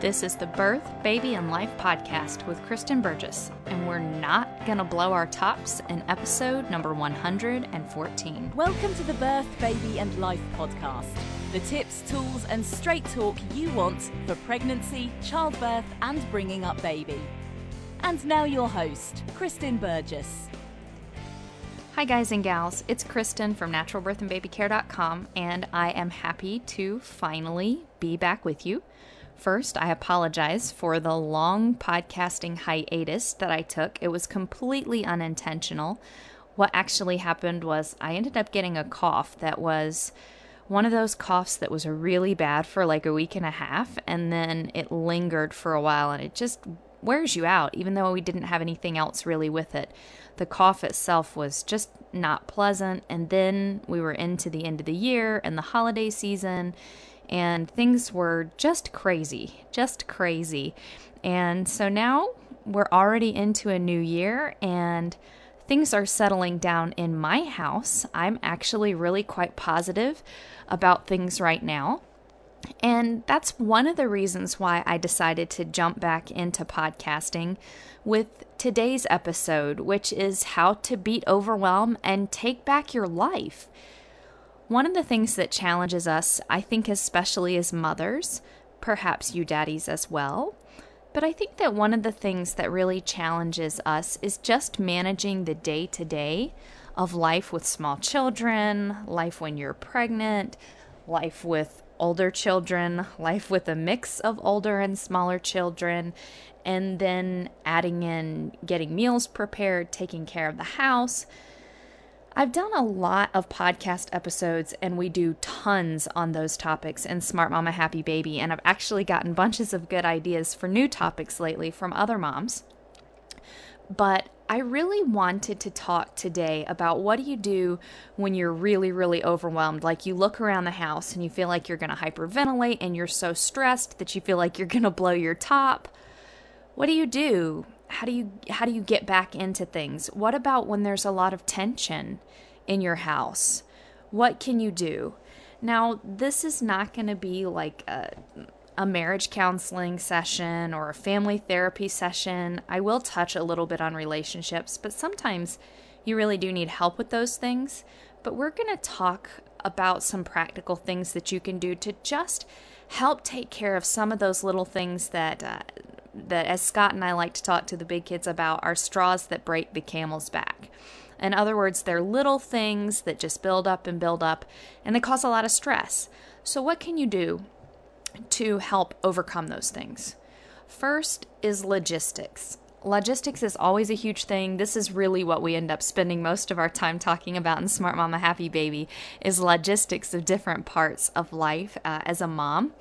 This is the Birth, Baby, and Life podcast with Kristen Burgess, and we're not going to blow our tops in episode number 114. Welcome to the Birth, Baby, and Life podcast. The tips, tools, and straight talk you want for pregnancy, childbirth, and bringing up baby. And now, your host, Kristen Burgess. Hi, guys and gals. It's Kristen from naturalbirthandbabycare.com, and I am happy to finally be back with you. First, I apologize for the long podcasting hiatus that I took. It was completely unintentional. What actually happened was I ended up getting a cough that was one of those coughs that was really bad for like a week and a half, and then it lingered for a while and it just wears you out, even though we didn't have anything else really with it. The cough itself was just not pleasant, and then we were into the end of the year and the holiday season and things were just crazy, just crazy. And so now we're already into a new year and things are settling down in my house. I'm actually really quite positive about things right now. And that's one of the reasons why I decided to jump back into podcasting with today's episode, which is how to beat overwhelm and take back your life. One of the things that challenges us, I think, especially as mothers, perhaps you daddies as well, but I think that one of the things that really challenges us is just managing the day to day of life with small children, life when you're pregnant, life with older children, life with a mix of older and smaller children, and then adding in getting meals prepared, taking care of the house I've done a lot of podcast episodes and we do tons on those topics in Smart Mama Happy Baby. And I've actually gotten bunches of good ideas for new topics lately from other moms. But I really wanted to talk today about what do you do when you're really, really overwhelmed? Like you look around the house and you feel like you're going to hyperventilate and you're so stressed that you feel like you're going to blow your top. What do you do? How do you how do you get back into things? What about when there's a lot of tension in your house? What can you do? Now, this is not going to be like a a marriage counseling session or a family therapy session. I will touch a little bit on relationships, but sometimes you really do need help with those things. But we're going to talk about some practical things that you can do to just help take care of some of those little things that uh, that, as Scott and I like to talk to the big kids about, are straws that break the camel's back. In other words, they're little things that just build up and build up, and they cause a lot of stress. So, what can you do to help overcome those things? First is logistics. Logistics is always a huge thing. This is really what we end up spending most of our time talking about in Smart Mama Happy Baby is logistics of different parts of life uh, as a mom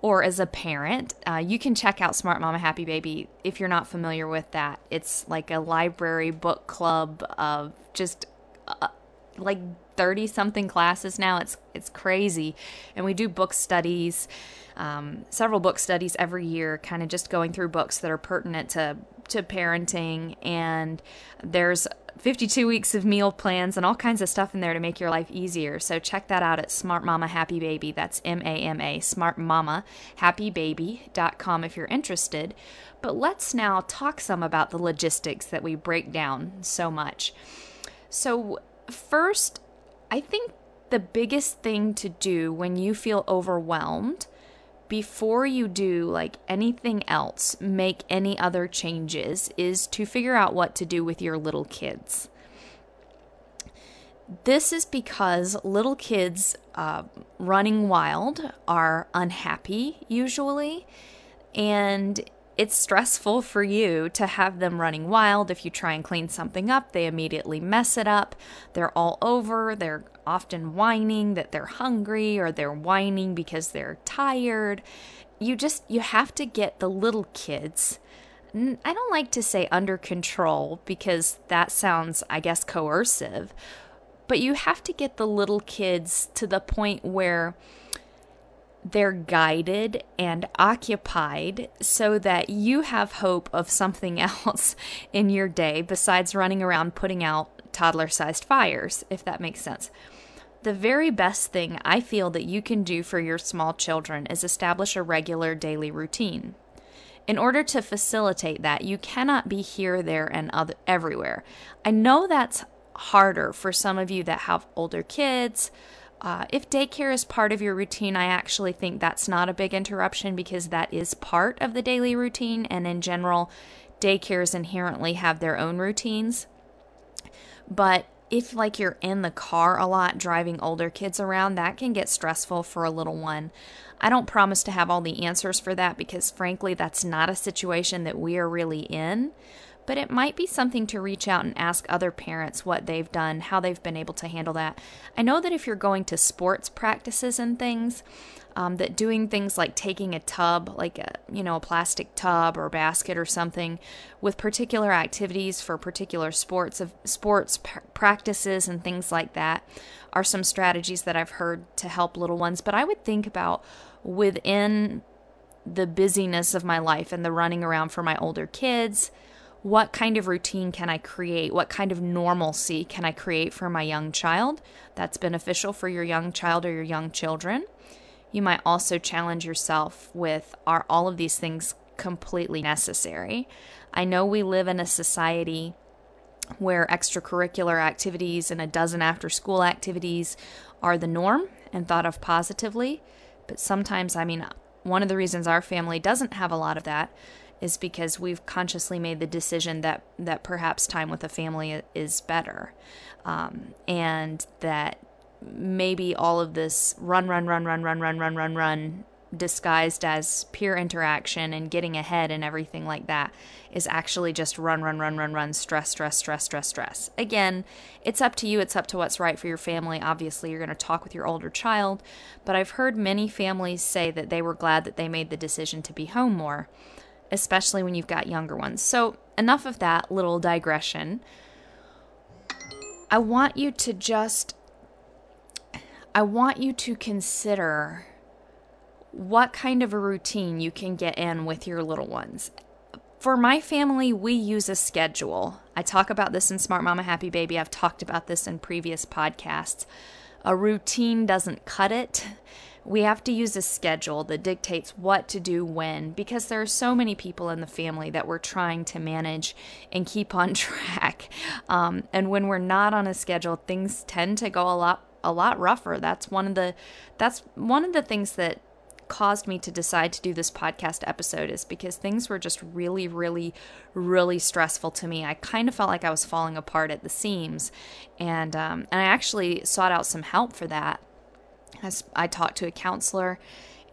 or as a parent, uh, you can check out Smart Mama Happy Baby if you're not familiar with that. It's like a library book club of just uh, like 30 something classes now. It's it's crazy. And we do book studies, um, several book studies every year, kind of just going through books that are pertinent to to parenting and there's 52 weeks of meal plans and all kinds of stuff in there to make your life easier. So check that out at Smart Mama Happy Baby. That's M A M A, Smart Mama Happy Baby.com if you're interested. But let's now talk some about the logistics that we break down so much. So, first, I think the biggest thing to do when you feel overwhelmed before you do like anything else, make any other changes, is to figure out what to do with your little kids. This is because little kids uh, running wild are unhappy usually, and it's stressful for you to have them running wild. If you try and clean something up, they immediately mess it up. They're all over. They're often whining that they're hungry or they're whining because they're tired. You just you have to get the little kids I don't like to say under control because that sounds I guess coercive. But you have to get the little kids to the point where they're guided and occupied so that you have hope of something else in your day besides running around putting out toddler sized fires, if that makes sense. The very best thing I feel that you can do for your small children is establish a regular daily routine. In order to facilitate that, you cannot be here, there, and other, everywhere. I know that's harder for some of you that have older kids. Uh, if daycare is part of your routine, I actually think that's not a big interruption because that is part of the daily routine. And in general, daycares inherently have their own routines. But if like you're in the car a lot driving older kids around, that can get stressful for a little one. I don't promise to have all the answers for that because frankly that's not a situation that we are really in but it might be something to reach out and ask other parents what they've done, how they've been able to handle that. I know that if you're going to sports practices and things, um, that doing things like taking a tub, like a you know a plastic tub or basket or something, with particular activities for particular sports of sports pr- practices and things like that, are some strategies that I've heard to help little ones. But I would think about within the busyness of my life and the running around for my older kids what kind of routine can I create? What kind of normalcy can I create for my young child that's beneficial for your young child or your young children? You might also challenge yourself with are all of these things completely necessary? I know we live in a society where extracurricular activities and a dozen after school activities are the norm and thought of positively, but sometimes, I mean, one of the reasons our family doesn't have a lot of that is because we've consciously made the decision that that perhaps time with a family is better, um, and that maybe all of this run, run, run, run, run, run, run, run, run, disguised as peer interaction and getting ahead and everything like that is actually just run, run, run, run, run, stress, stress, stress, stress, stress. Again, it's up to you. It's up to what's right for your family. Obviously, you're going to talk with your older child, but I've heard many families say that they were glad that they made the decision to be home more especially when you've got younger ones. So, enough of that little digression. I want you to just I want you to consider what kind of a routine you can get in with your little ones. For my family, we use a schedule. I talk about this in Smart Mama Happy Baby. I've talked about this in previous podcasts. A routine doesn't cut it we have to use a schedule that dictates what to do when because there are so many people in the family that we're trying to manage and keep on track. Um, and when we're not on a schedule, things tend to go a lot a lot rougher. That's one of the that's one of the things that caused me to decide to do this podcast episode is because things were just really, really, really stressful to me. I kind of felt like I was falling apart at the seams, and um, and I actually sought out some help for that. I talked to a counselor,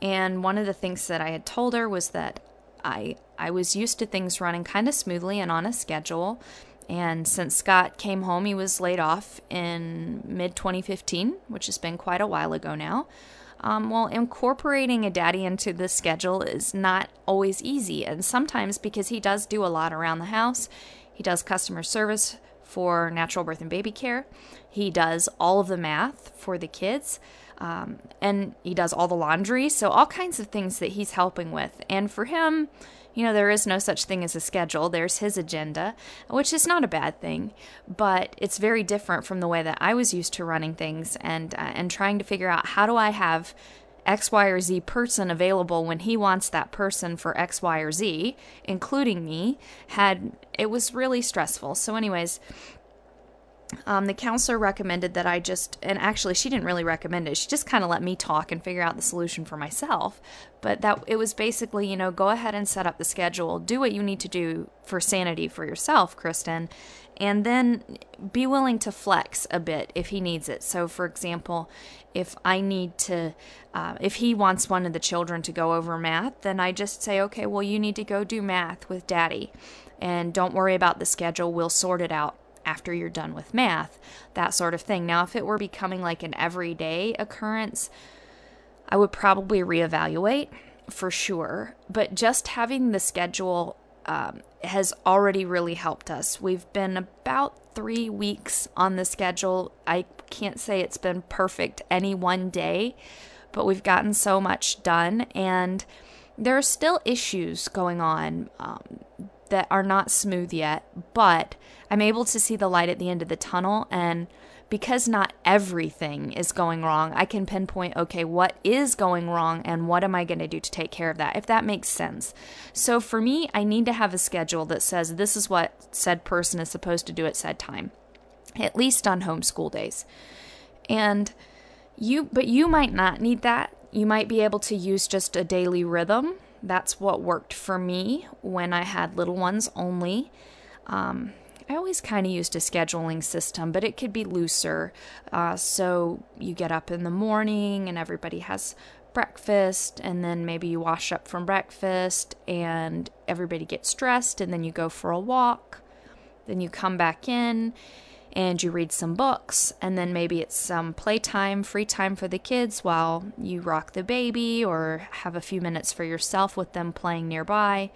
and one of the things that I had told her was that I I was used to things running kind of smoothly and on a schedule. And since Scott came home, he was laid off in mid 2015, which has been quite a while ago now. Um, well, incorporating a daddy into the schedule is not always easy, and sometimes because he does do a lot around the house, he does customer service for natural birth and baby care, he does all of the math for the kids. Um, and he does all the laundry. So, all kinds of things that he's helping with. And for him, you know, there is no such thing as a schedule. There's his agenda, which is not a bad thing, but it's very different from the way that I was used to running things and uh, and trying to figure out how do I have X, Y, or Z person available when he wants that person for X, Y, or Z, including me, had it was really stressful. So, anyways, um, the counselor recommended that I just, and actually, she didn't really recommend it. She just kind of let me talk and figure out the solution for myself. But that it was basically, you know, go ahead and set up the schedule, do what you need to do for sanity for yourself, Kristen, and then be willing to flex a bit if he needs it. So, for example, if I need to, uh, if he wants one of the children to go over math, then I just say, okay, well, you need to go do math with daddy. And don't worry about the schedule, we'll sort it out after you're done with math, that sort of thing. Now, if it were becoming like an everyday occurrence, I would probably reevaluate for sure. But just having the schedule um, has already really helped us. We've been about three weeks on the schedule. I can't say it's been perfect any one day, but we've gotten so much done. And there are still issues going on. Um, that are not smooth yet, but I'm able to see the light at the end of the tunnel. And because not everything is going wrong, I can pinpoint, okay, what is going wrong and what am I going to do to take care of that, if that makes sense. So for me, I need to have a schedule that says this is what said person is supposed to do at said time, at least on homeschool days. And you, but you might not need that. You might be able to use just a daily rhythm. That's what worked for me when I had little ones only. Um, I always kind of used a scheduling system, but it could be looser. Uh, so you get up in the morning and everybody has breakfast, and then maybe you wash up from breakfast and everybody gets dressed, and then you go for a walk. Then you come back in and you read some books, and then maybe it's some playtime, free time for the kids while you rock the baby or have a few minutes for yourself with them playing nearby.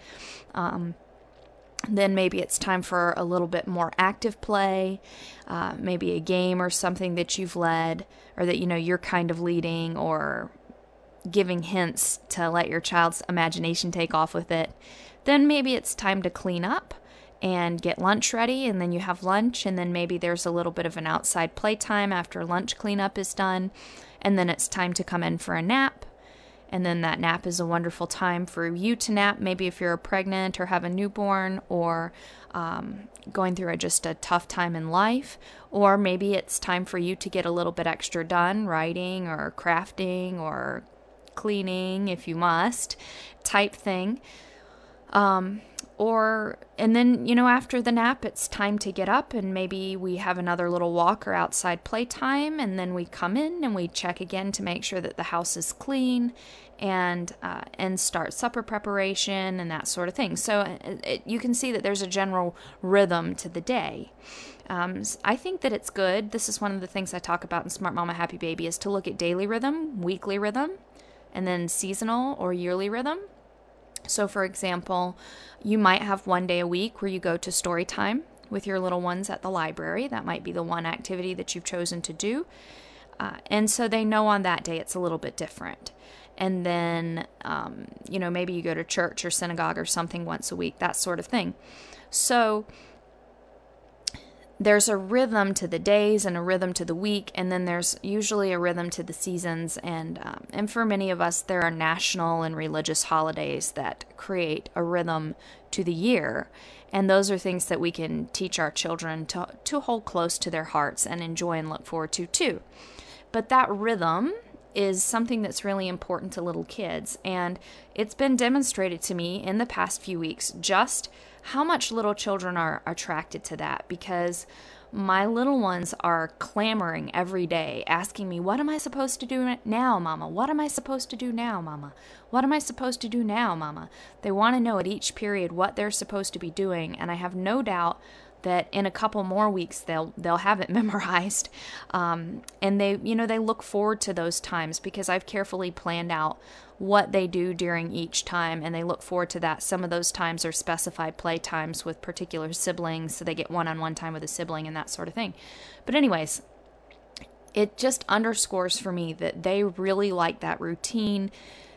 Um, then maybe it's time for a little bit more active play, uh, maybe a game or something that you've led or that you know you're kind of leading or giving hints to let your child's imagination take off with it. Then maybe it's time to clean up and get lunch ready, and then you have lunch, and then maybe there's a little bit of an outside playtime after lunch cleanup is done, and then it's time to come in for a nap and then that nap is a wonderful time for you to nap, maybe if you're pregnant or have a newborn or um, going through a, just a tough time in life. Or maybe it's time for you to get a little bit extra done, writing or crafting or cleaning if you must, type thing. Um, or and then you know after the nap it's time to get up and maybe we have another little walk or outside playtime and then we come in and we check again to make sure that the house is clean and uh, and start supper preparation and that sort of thing so uh, it, it, you can see that there's a general rhythm to the day um, I think that it's good. This is one of the things I talk about in Smart Mama Happy Baby is to look at daily rhythm, weekly rhythm, and then seasonal or yearly rhythm. So, for example, you might have one day a week where you go to story time with your little ones at the library. That might be the one activity that you've chosen to do. Uh, and so they know on that day it's a little bit different. And then, um, you know, maybe you go to church or synagogue or something once a week, that sort of thing. So, there's a rhythm to the days and a rhythm to the week, and then there's usually a rhythm to the seasons. And um, and for many of us, there are national and religious holidays that create a rhythm to the year, and those are things that we can teach our children to to hold close to their hearts and enjoy and look forward to too. But that rhythm is something that's really important to little kids, and it's been demonstrated to me in the past few weeks just how much little children are attracted to that because my little ones are clamoring every day, asking me, What am I supposed to do now, Mama? What am I supposed to do now, Mama? What am I supposed to do now, Mama? They want to know at each period what they're supposed to be doing, and I have no doubt that in a couple more weeks they'll they'll have it memorized. Um, and they you know they look forward to those times because I've carefully planned out what they do during each time and they look forward to that. Some of those times are specified play times with particular siblings so they get one-on-one time with a sibling and that sort of thing. But anyways it just underscores for me that they really like that routine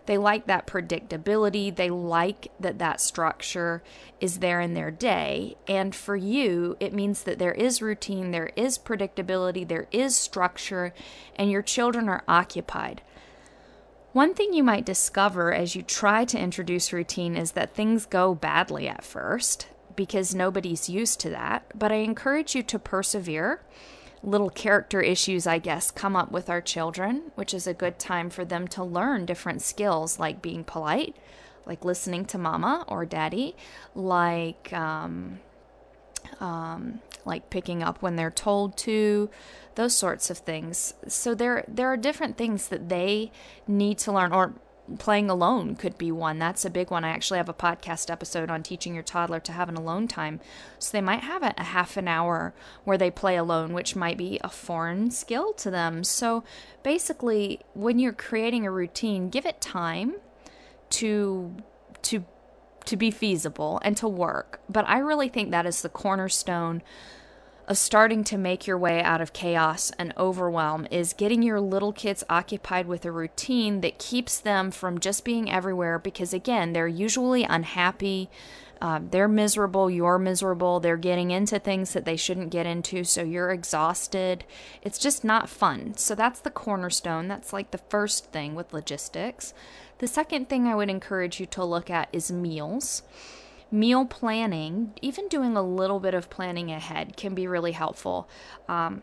they like that predictability. They like that that structure is there in their day. And for you, it means that there is routine, there is predictability, there is structure, and your children are occupied. One thing you might discover as you try to introduce routine is that things go badly at first because nobody's used to that, but I encourage you to persevere little character issues, I guess, come up with our children, which is a good time for them to learn different skills like being polite, like listening to mama or daddy, like um, um, like picking up when they're told to, those sorts of things. So there there are different things that they need to learn, or playing alone could be one. That's a big one. I actually have a podcast episode on teaching your toddler to have an alone time. So they might have a, a half an hour where they play alone, which might be a foreign skill to them. So basically, when you're creating a routine, give it time to to to be feasible and to work. But I really think that is the cornerstone of starting to make your way out of chaos and overwhelm is getting your little kids occupied with a routine that keeps them from just being everywhere because, again, they're usually unhappy. Uh, they're miserable, you're miserable, they're getting into things that they shouldn't get into, so you're exhausted. It's just not fun. So that's the cornerstone. That's like the first thing with logistics. The second thing I would encourage you to look at is meals meal planning, even doing a little bit of planning ahead, can be really helpful. Um,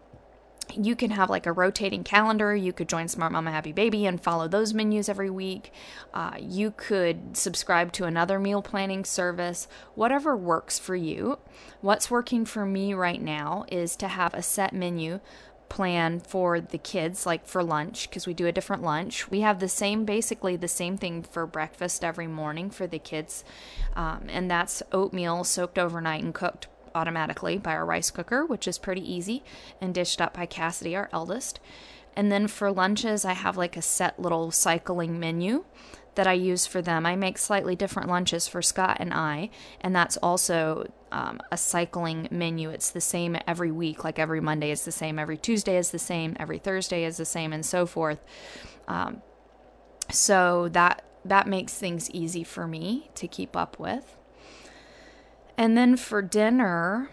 you can have like a rotating calendar. You could join Smart Mama Happy Baby and follow those menus every week. Uh, you could subscribe to another meal planning service, whatever works for you. What's working for me right now is to have a set menu plan for the kids, like for lunch, because we do a different lunch. We have the same, basically the same thing for breakfast every morning for the kids, um, and that's oatmeal soaked overnight and cooked automatically by our rice cooker, which is pretty easy, and dished up by Cassidy, our eldest. And then for lunches, I have like a set little cycling menu that I use for them. I make slightly different lunches for Scott and I, and that's also um, a cycling menu. It's the same every week, like every Monday is the same, every Tuesday is the same, every Thursday is the same, and so forth. Um, so that that makes things easy for me to keep up with. And then for dinner,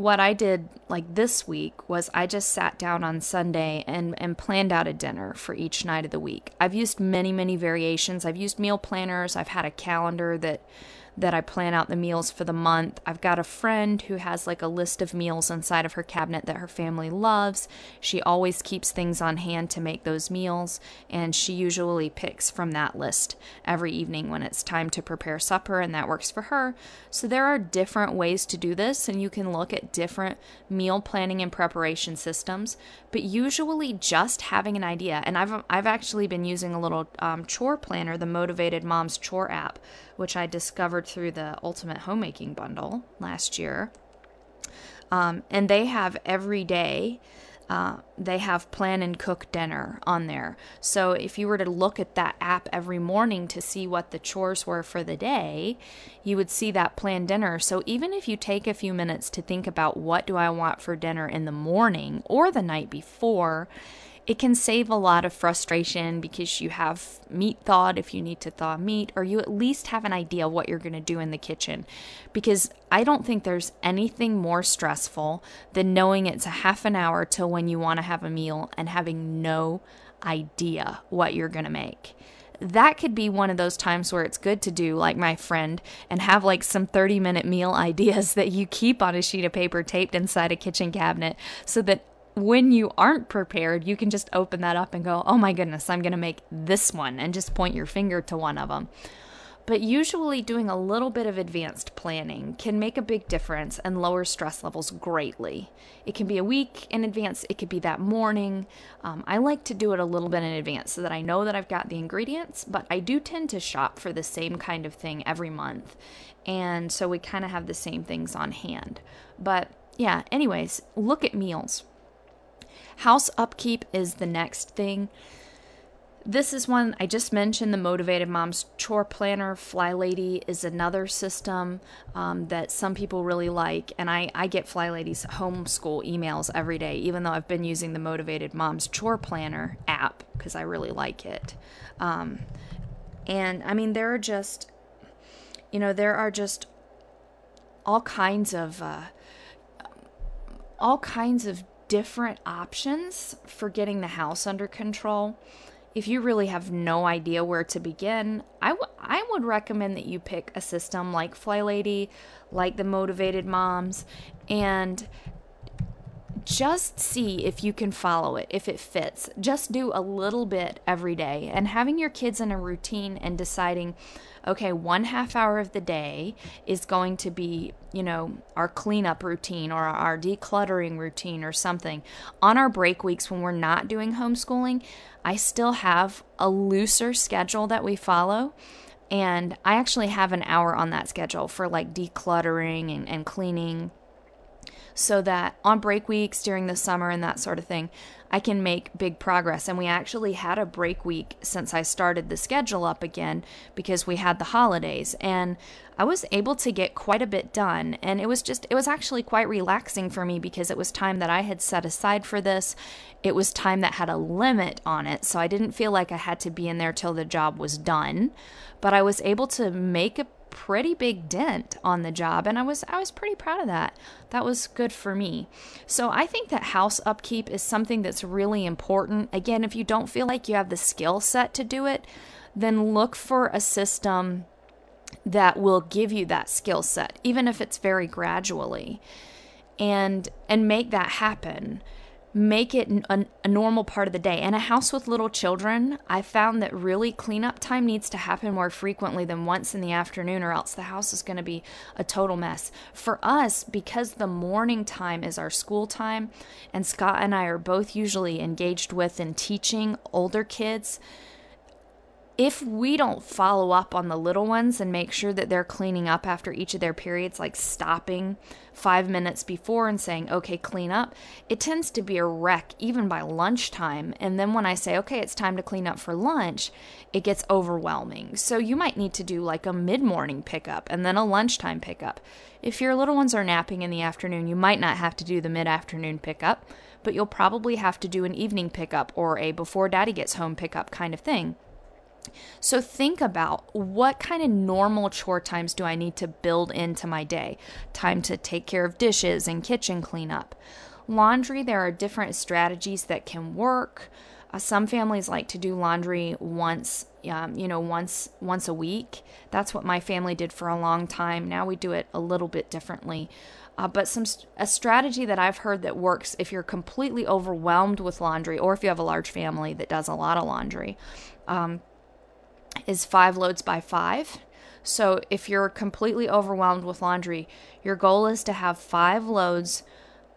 what I did like this week was I just sat down on Sunday and, and planned out a dinner for each night of the week. I've used many, many variations. I've used meal planners. I've had a calendar that that I plan out the meals for the month. I've got a friend who has like a list of meals inside of her cabinet that her family loves. She always keeps things on hand to make those meals, and she usually picks from that list every evening when it's time to prepare supper, and that works for her. So there are different ways to do this, and you can look at different meal planning and preparation systems, but usually just having an idea. And I've, I've actually been using a little um, chore planner, the Motivated Moms Chore app, which I discovered through the Ultimate Homemaking Bundle last year. Um, and they have every day, uh, they have plan and cook dinner on there. So if you were to look at that app every morning to see what the chores were for the day, you would see that planned dinner. So even if you take a few minutes to think about what do I want for dinner in the morning or the night before, it can save a lot of frustration because you have meat thawed if you need to thaw meat, or you at least have an idea what you're going to do in the kitchen. Because I don't think there's anything more stressful than knowing it's a half an hour till when you want to have a meal and having no idea what you're going to make that could be one of those times where it's good to do like my friend and have like some 30 minute meal ideas that you keep on a sheet of paper taped inside a kitchen cabinet so that when you aren't prepared, you can just open that up and go, oh my goodness, I'm going to make this one, and just point your finger to one of them. But usually, doing a little bit of advanced planning can make a big difference and lower stress levels greatly. It can be a week in advance, it could be that morning. Um, I like to do it a little bit in advance so that I know that I've got the ingredients, but I do tend to shop for the same kind of thing every month. And so we kind of have the same things on hand. But yeah, anyways, look at meals House upkeep is the next thing. This is one I just mentioned the Motivated Moms Chore Planner. Fly Lady is another system um, that some people really like. And I, I get Fly Lady's homeschool emails every day, even though I've been using the Motivated Moms Chore Planner app because I really like it. Um, and I mean, there are just, you know, there are just all kinds of. Uh, all kinds of different options for getting the house under control. If you really have no idea where to begin, I, w- I would recommend that you pick a system like Fly Lady, like the Motivated Moms, and just see if you can follow it, if it fits. Just do a little bit every day. And having your kids in a routine and deciding, okay, one half hour of the day is going to be, you know, our cleanup routine or our decluttering routine or something. On our break weeks when we're not doing homeschooling, I still have a looser schedule that we follow. And I actually have an hour on that schedule for like decluttering and, and cleaning so that on break weeks during the summer and that sort of thing, I can make big progress. And we actually had a break week since I started the schedule up again because we had the holidays. And I was able to get quite a bit done. And it was just, it was actually quite relaxing for me because it was time that I had set aside for this. It was time that had a limit on it. So I didn't feel like I had to be in there till the job was done. But I was able to make a pretty big dent on the job and I was I was pretty proud of that. That was good for me. So I think that house upkeep is something that's really important. Again, if you don't feel like you have the skill set to do it, then look for a system that will give you that skill set even if it's very gradually and and make that happen make it a, a, normal part of the day. In a house with little children, I found that really cleanup time needs to happen more frequently than once in the afternoon, or else the house is going to be a total mess. For us, because the morning time is our school time, and Scott and I are both usually engaged with and teaching older kids if we don't follow up on the little ones and make sure that they're cleaning up after each of their periods, like stopping five minutes before and saying, okay, clean up, it tends to be a wreck even by lunchtime. And then when I say, okay, it's time to clean up for lunch, it gets overwhelming. So you might need to do like a mid morning pickup and then a lunchtime pickup. If your little ones are napping in the afternoon, you might not have to do the mid afternoon pickup, but you'll probably have to do an evening pickup or a before daddy gets home pickup kind of thing. So think about what kind of normal chore times do I need to build into my day? Time to take care of dishes and kitchen cleanup. Laundry, there are different strategies that can work. Uh, some families like to do laundry once, um, you know, once once a week. That's what my family did for a long time. Now we do it a little bit differently. Uh, but some a strategy that I've heard that works if you're completely overwhelmed with laundry, or if you have a large family that does a lot of laundry, um, is five loads by five. So if you're completely overwhelmed with laundry, your goal is to have five loads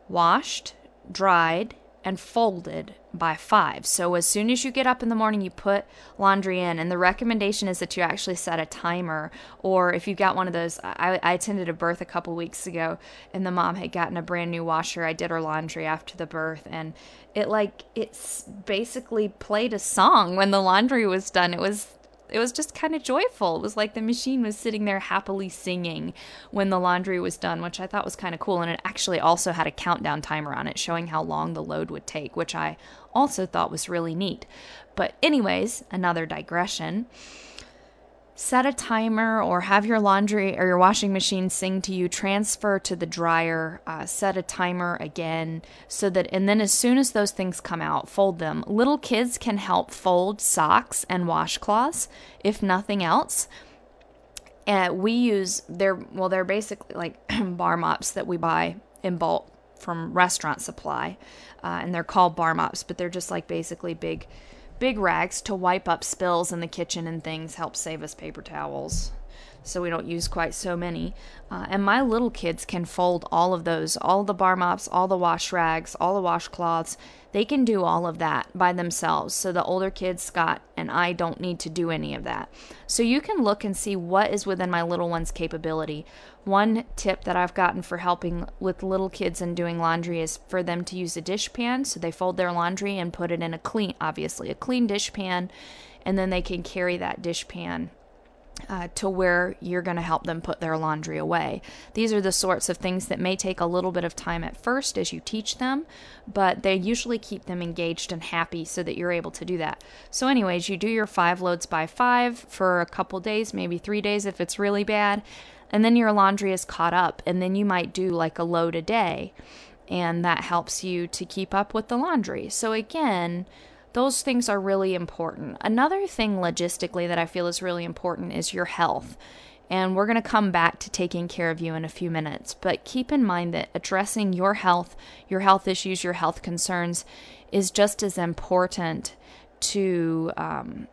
washed, dried, and folded by five. So as soon as you get up in the morning, you put laundry in. And the recommendation is that you actually set a timer, or if you've got one of those, I, I attended a birth a couple weeks ago, and the mom had gotten a brand new washer. I did her laundry after the birth, and it like it's basically played a song when the laundry was done. It was it was just kind of joyful. It was like the machine was sitting there happily singing when the laundry was done, which I thought was kind of cool. And it actually also had a countdown timer on it showing how long the load would take, which I also thought was really neat. But, anyways, another digression set a timer or have your laundry or your washing machine sing to you transfer to the dryer uh, set a timer again so that and then as soon as those things come out fold them. Little kids can help fold socks and washcloths if nothing else. And we use they're well they're basically like bar mops that we buy in bulk from restaurant supply uh, and they're called bar mops but they're just like basically big big rags to wipe up spills in the kitchen and things help save us paper towels so we don't use quite so many. Uh, and my little kids can fold all of those, all the bar mops, all the wash rags, all the washcloths. They can do all of that by themselves. So the older kids, Scott and I, don't need to do any of that. So you can look and see what is within my little one's capability. One tip that I've gotten for helping with little kids and doing laundry is for them to use a dishpan. So they fold their laundry and put it in a clean, obviously, a clean dishpan, and then they can carry that dishpan uh, to where you're going to help them put their laundry away. These are the sorts of things that may take a little bit of time at first as you teach them, but they usually keep them engaged and happy so that you're able to do that. So, anyways, you do your five loads by five for a couple days, maybe three days if it's really bad, and then your laundry is caught up, and then you might do like a load a day, and that helps you to keep up with the laundry. So, again, those things are really important. Another thing logistically that I feel is really important is your health. And we're going to come back to taking care of you in a few minutes. But keep in mind that addressing your health, your health issues, your health concerns is just as important to um,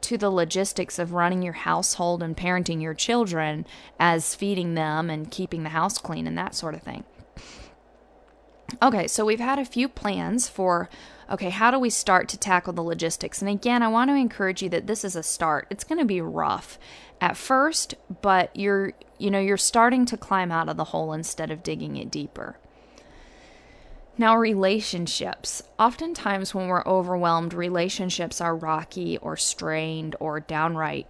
to the logistics of running your household and parenting your children as feeding them and keeping the house clean and that sort of thing. Okay, so we've had a few plans for okay, how do we start to tackle the logistics? And again, I want to encourage you that this is a start. It's going to be rough at first, but you're you know, you're starting to climb out of the hole instead of digging it deeper. Now, relationships. Oftentimes, when we're overwhelmed, relationships are rocky or strained or downright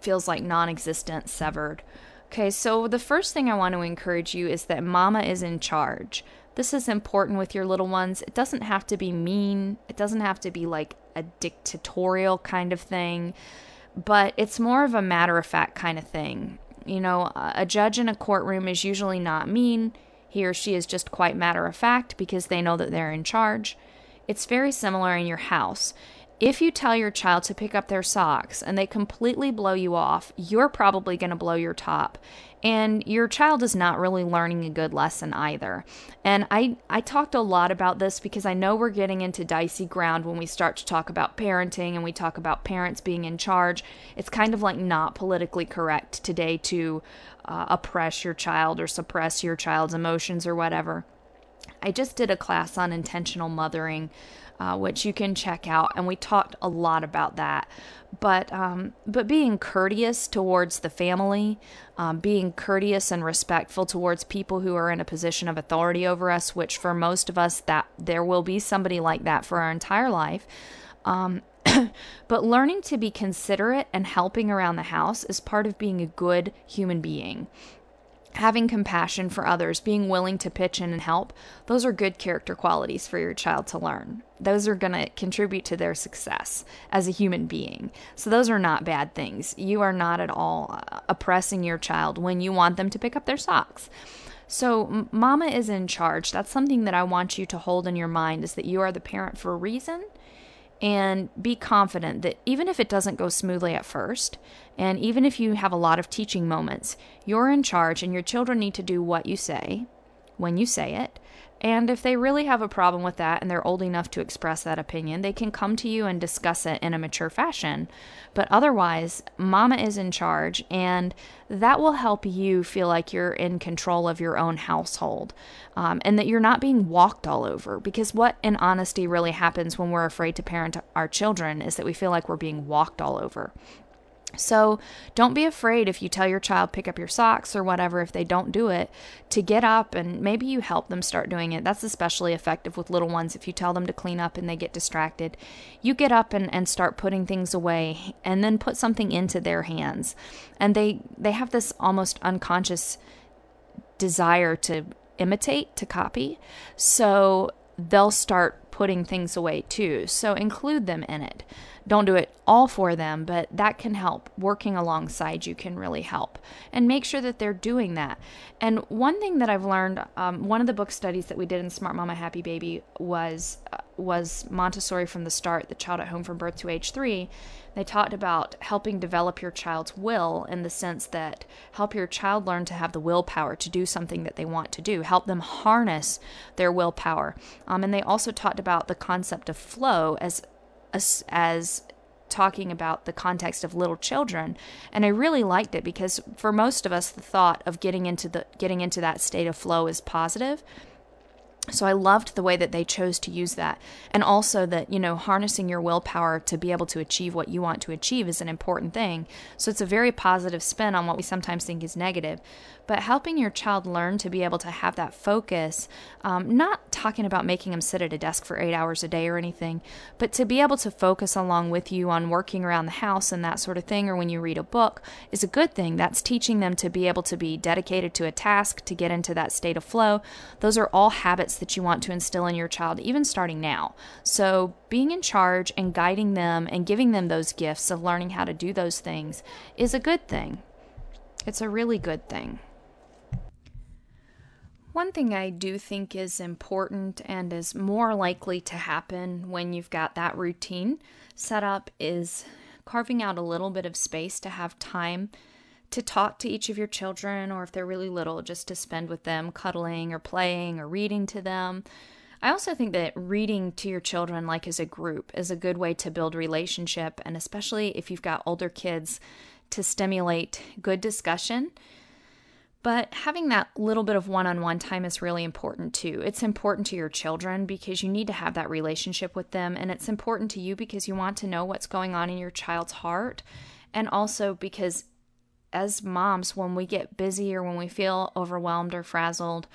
feels like non existent, severed. Okay, so the first thing I want to encourage you is that mama is in charge. This is important with your little ones. It doesn't have to be mean, it doesn't have to be like a dictatorial kind of thing. but it's more of a matter of fact kind of thing. You know, a judge in a courtroom is usually not mean. He or she is just quite matter of fact because they know that they're in charge. It's very similar in your house. If you tell your child to pick up their socks and they completely blow you off, you're probably going to blow your top. And your child is not really learning a good lesson either. And I, I talked a lot about this because I know we're getting into dicey ground when we start to talk about parenting and we talk about parents being in charge. It's kind of like not politically correct today to uh, oppress your child or suppress your child's emotions or whatever. I just did a class on intentional mothering uh, which you can check out, and we talked a lot about that. But um, but being courteous towards the family, um, being courteous and respectful towards people who are in a position of authority over us, which for most of us that there will be somebody like that for our entire life. Um, but learning to be considerate and helping around the house is part of being a good human being having compassion for others, being willing to pitch in and help, those are good character qualities for your child to learn. Those are going to contribute to their success as a human being. So, those are not bad things. You are not at all uh, oppressing your child when you want them to pick up their socks. So, mama is in charge. That's something that I want you to hold in your mind is that you are the parent for a reason and be confident that even if it doesn't go smoothly at first, and even if you have a lot of teaching moments, you're in charge and your children need to do what you say when you say it. And if they really have a problem with that and they're old enough to express that opinion, they can come to you and discuss it in a mature fashion. But otherwise, mama is in charge, and that will help you feel like you're in control of your own household um, and that you're not being walked all over. Because what in honesty really happens when we're afraid to parent our children is that we feel like we're being walked all over. So don't be afraid if you tell your child pick up your socks or whatever if they don't do it to get up and maybe you help them start doing it. That's especially effective with little ones if you tell them to clean up and they get distracted. You get up and, and start putting things away and then put something into their hands. And they they have this almost unconscious desire to imitate, to copy. So they'll start putting things away too. So include them in it. Don't do it all for them, but that can help. Working alongside you can really help. And make sure that they're doing that. And one thing that I've learned, um, one of the book studies that we did in Smart Mama Happy Baby was uh, was Montessori from the start, the child at home from birth to age three. They talked about helping develop your child's will in the sense that help your child learn to have the willpower to do something that they want to do, help them harness their willpower. Um, and they also talked about the concept of flow as as, as talking about the context of little children. And I really liked it because for most of us the thought of getting into the getting into that state of flow is positive so I loved the way that they chose to use that. And also that, you know, harnessing your willpower to be able to achieve what you want to achieve is an important thing. So it's a very positive spin on what we sometimes think is negative. But helping your child learn to be able to have that focus, um, not talking about making them sit at a desk for eight hours a day or anything, but to be able to focus along with you on working around the house and that sort of thing, or when you read a book, is a good thing. That's teaching them to be able to be dedicated to a task, to get into that state of flow. Those are all habits habits that you want to instill in your child, even starting now. So, being in charge and guiding them and giving them those gifts of learning how to do those things is a good thing. It's a really good thing. One thing I do think is important and is more likely to happen when you've got that routine set up is carving out a little bit of space to have time to talk to each of your children, or if they're really little, just to spend with them, cuddling or playing or reading to them. I also think that reading to your children, like as a group, is a good way to build relationship, and especially if you've got older kids, to stimulate good discussion. But having that little bit of one on one time is really important too. It's important to your children because you need to have that relationship with them, and it's important to you because you want to know what's going on in your child's heart, and also because as moms, when we get busy or when we feel overwhelmed or frazzled,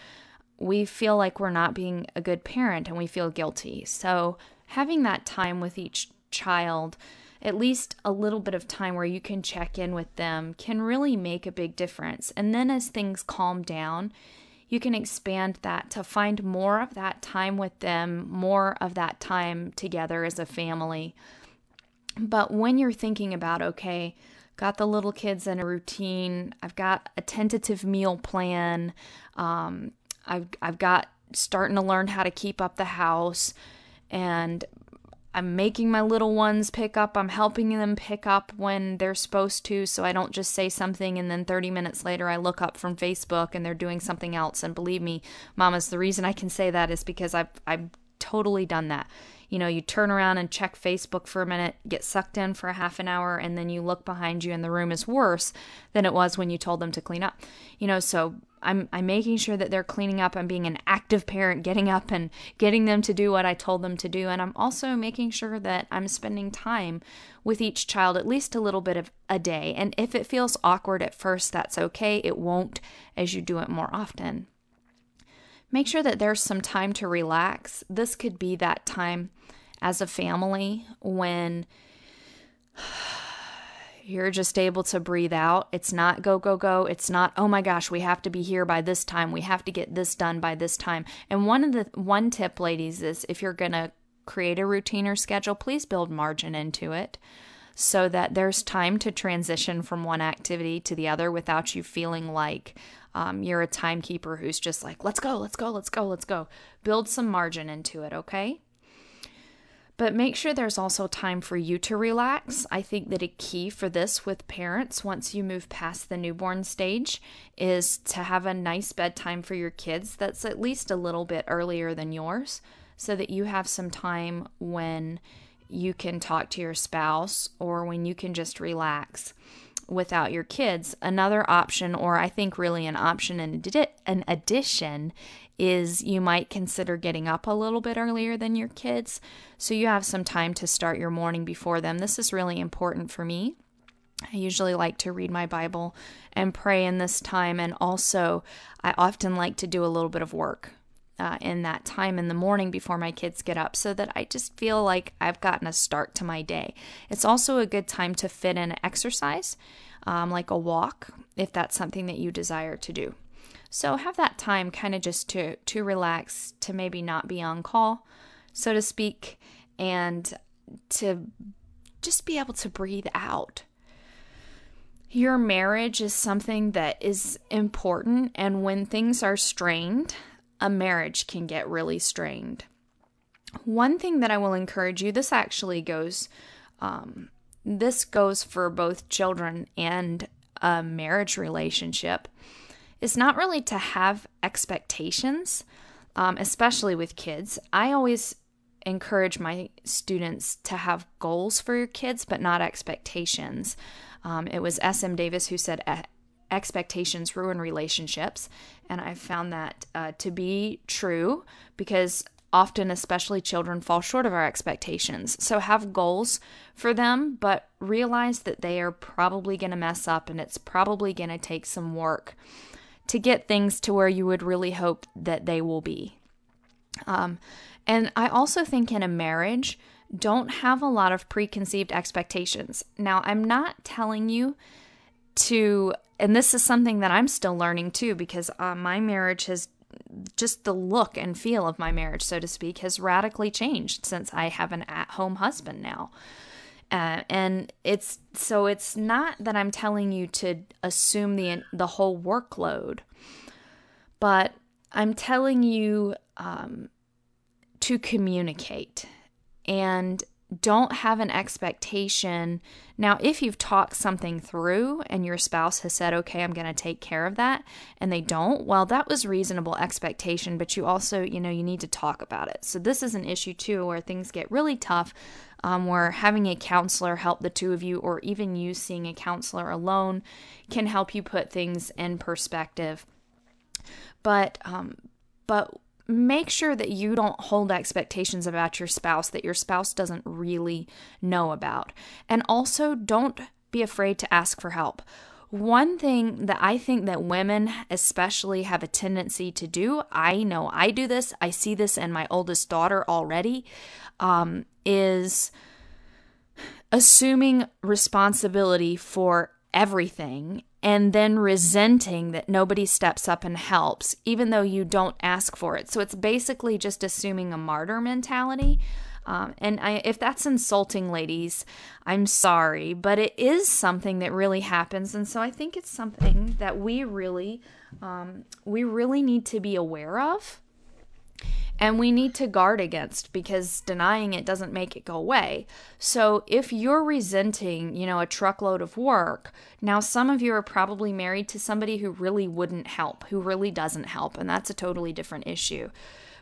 we feel like we're not being a good parent and we feel guilty. So, having that time with each child, at least a little bit of time where you can check in with them, can really make a big difference. And then, as things calm down, you can expand that to find more of that time with them, more of that time together as a family. But when you're thinking about, okay, got the little kids in a routine, I've got a tentative meal plan, um, I've, I've got starting to learn how to keep up the house, and I'm making my little ones pick up. I'm helping them pick up when they're supposed to, so I don't just say something and then 30 minutes later I look up from Facebook and they're doing something else. And believe me, mamas, the reason I can say that is because I've I've totally done that. You know, you turn around and check Facebook for a minute, get sucked in for a half an hour, and then you look behind you and the room is worse than it was when you told them to clean up. You know, so I'm I'm making sure that they're cleaning up. I'm being an active parent, getting up and getting them to do what I told them to do, and I'm also making sure that I'm spending time with each child at least a little bit of a day. And if it feels awkward at first, that's okay. It won't as you do it more often. Make sure that there's some time to relax. This could be that time as a family when you're just able to breathe out. It's not go, go, go. It's not, oh my gosh, we have to be here by this time. We have to get this done by this time. And one of the one tip, ladies, is if you're going to create a routine or schedule, please build margin into it so that there's time to transition from one activity to the other without you feeling like um, you're a timekeeper who's just like, let's go, let's go, let's go, let's go. Build some margin into it, okay? But make sure there's also time for you to relax. I think that a key for this with parents, once you move past the newborn stage, is to have a nice bedtime for your kids that's at least a little bit earlier than yours so that you have some time when you can talk to your spouse or when you can just relax without your kids. Another option, or I think really an option in an addition, is you might consider getting up a little bit earlier than your kids so you have some time to start your morning before them. This is really important for me. I usually like to read my Bible and pray in this time, and also I often like to do a little bit of work uh, in that time in the morning before my kids get up so that I just feel like I've gotten a start to my day. It's also a good time to fit in exercise, um, like a walk, if that's something that you desire to do. So have that time kind of just to to relax, to maybe not be on call, so to speak, and to just be able to breathe out. Your marriage is something that is important, and when things are strained, a marriage can get really strained. One thing that I will encourage you, this actually goes, um, this goes for both children and a marriage relationship, is not really to have expectations, um, especially with kids. I always encourage my students to have goals for your kids, but not expectations. Um, it was S.M. Davis who said, expectations ruin relationships. And I've found that uh, to be true because often, especially children, fall short of our expectations. So have goals for them, but realize that they are probably going to mess up and it's probably going to take some work to get things to where you would really hope that they will be. Um, and I also think in a marriage, don't have a lot of preconceived expectations. Now, I'm not telling you to and this is something that I'm still learning too because uh, my marriage has just the look and feel of my marriage, so to speak, has radically changed since I have an at home husband now. Uh, and it's so it's not that I'm telling you to assume the the whole workload, but I'm telling you um, to communicate and don't have an expectation. Now, if you've talked something through and your spouse has said, okay, I'm going to take care of that, and they don't, well, that was reasonable expectation, but you also, you know, you need to talk about it. So, this is an issue too where things get really tough, um, where having a counselor help the two of you, or even you seeing a counselor alone, can help you put things in perspective. But, um, but make sure that you don't hold expectations about your spouse that your spouse doesn't really know about. And also, don't be afraid to ask for help. One thing that I think that women especially have a tendency to do, I know I do this, I see this in my oldest daughter already, um, is assuming responsibility for everything and then resenting that nobody steps up and helps, even though you don't ask for it. So it's basically just assuming a martyr mentality. Um, and I, if that's insulting, ladies, I'm sorry, but it is something that really happens, and so I think it's something that we really, um, we really need to be aware of and we need to guard against because denying it doesn't make it go away. So if you're resenting, you know, a truckload of work, now some of you are probably married to somebody who really wouldn't help, who really doesn't help, and that's a totally different issue.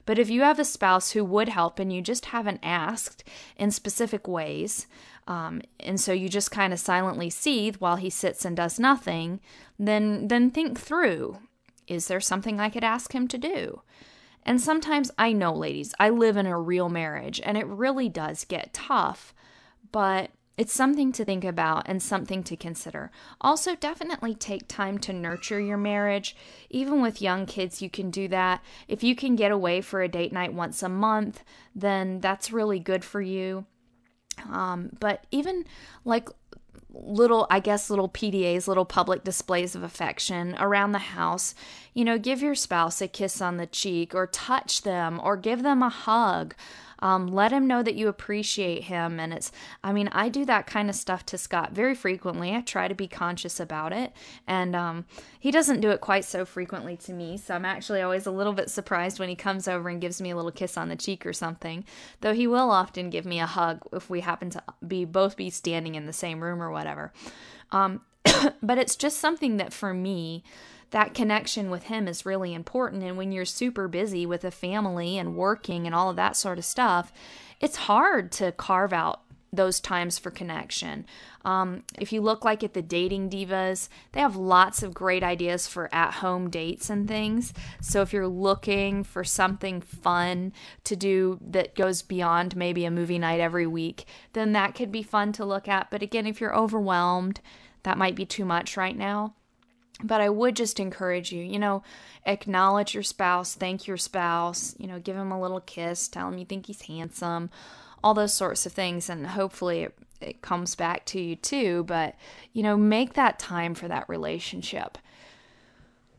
But if you have a spouse who would help and you just haven't asked in specific ways, um, and so you just kind of silently seethe while he sits and does nothing, then then think through: is there something I could ask him to do? And sometimes I know, ladies, I live in a real marriage and it really does get tough, but it's something to think about and something to consider. Also, definitely take time to nurture your marriage. Even with young kids, you can do that. If you can get away for a date night once a month, then that's really good for you. Um, but even like little, I guess, little PDAs, little public displays of affection around the house. You know, give your spouse a kiss on the cheek or touch them or give them a hug. Um, let him know that you appreciate him. And it's, I mean, I do that kind of stuff to Scott very frequently. I try to be conscious about it. And um, he doesn't do it quite so frequently to me. So I'm actually always a little bit surprised when he comes over and gives me a little kiss on the cheek or something. Though he will often give me a hug if we happen to be both be standing in the same room or whatever. Um, but it's just something that for me, that connection with him is really important. And when you're super busy with a family and working and all of that sort of stuff, it's hard to carve out those times for connection. Um, if you look like at the dating divas, they have lots of great ideas for at home dates and things. So if you're looking for something fun to do that goes beyond maybe a movie night every week, then that could be fun to look at. But again, if you're overwhelmed, that might be too much right now. But I would just encourage you, you know, acknowledge your spouse, thank your spouse, you know, give him a little kiss, tell him you think he's handsome, all those sorts of things. And hopefully it, it comes back to you too. But, you know, make that time for that relationship.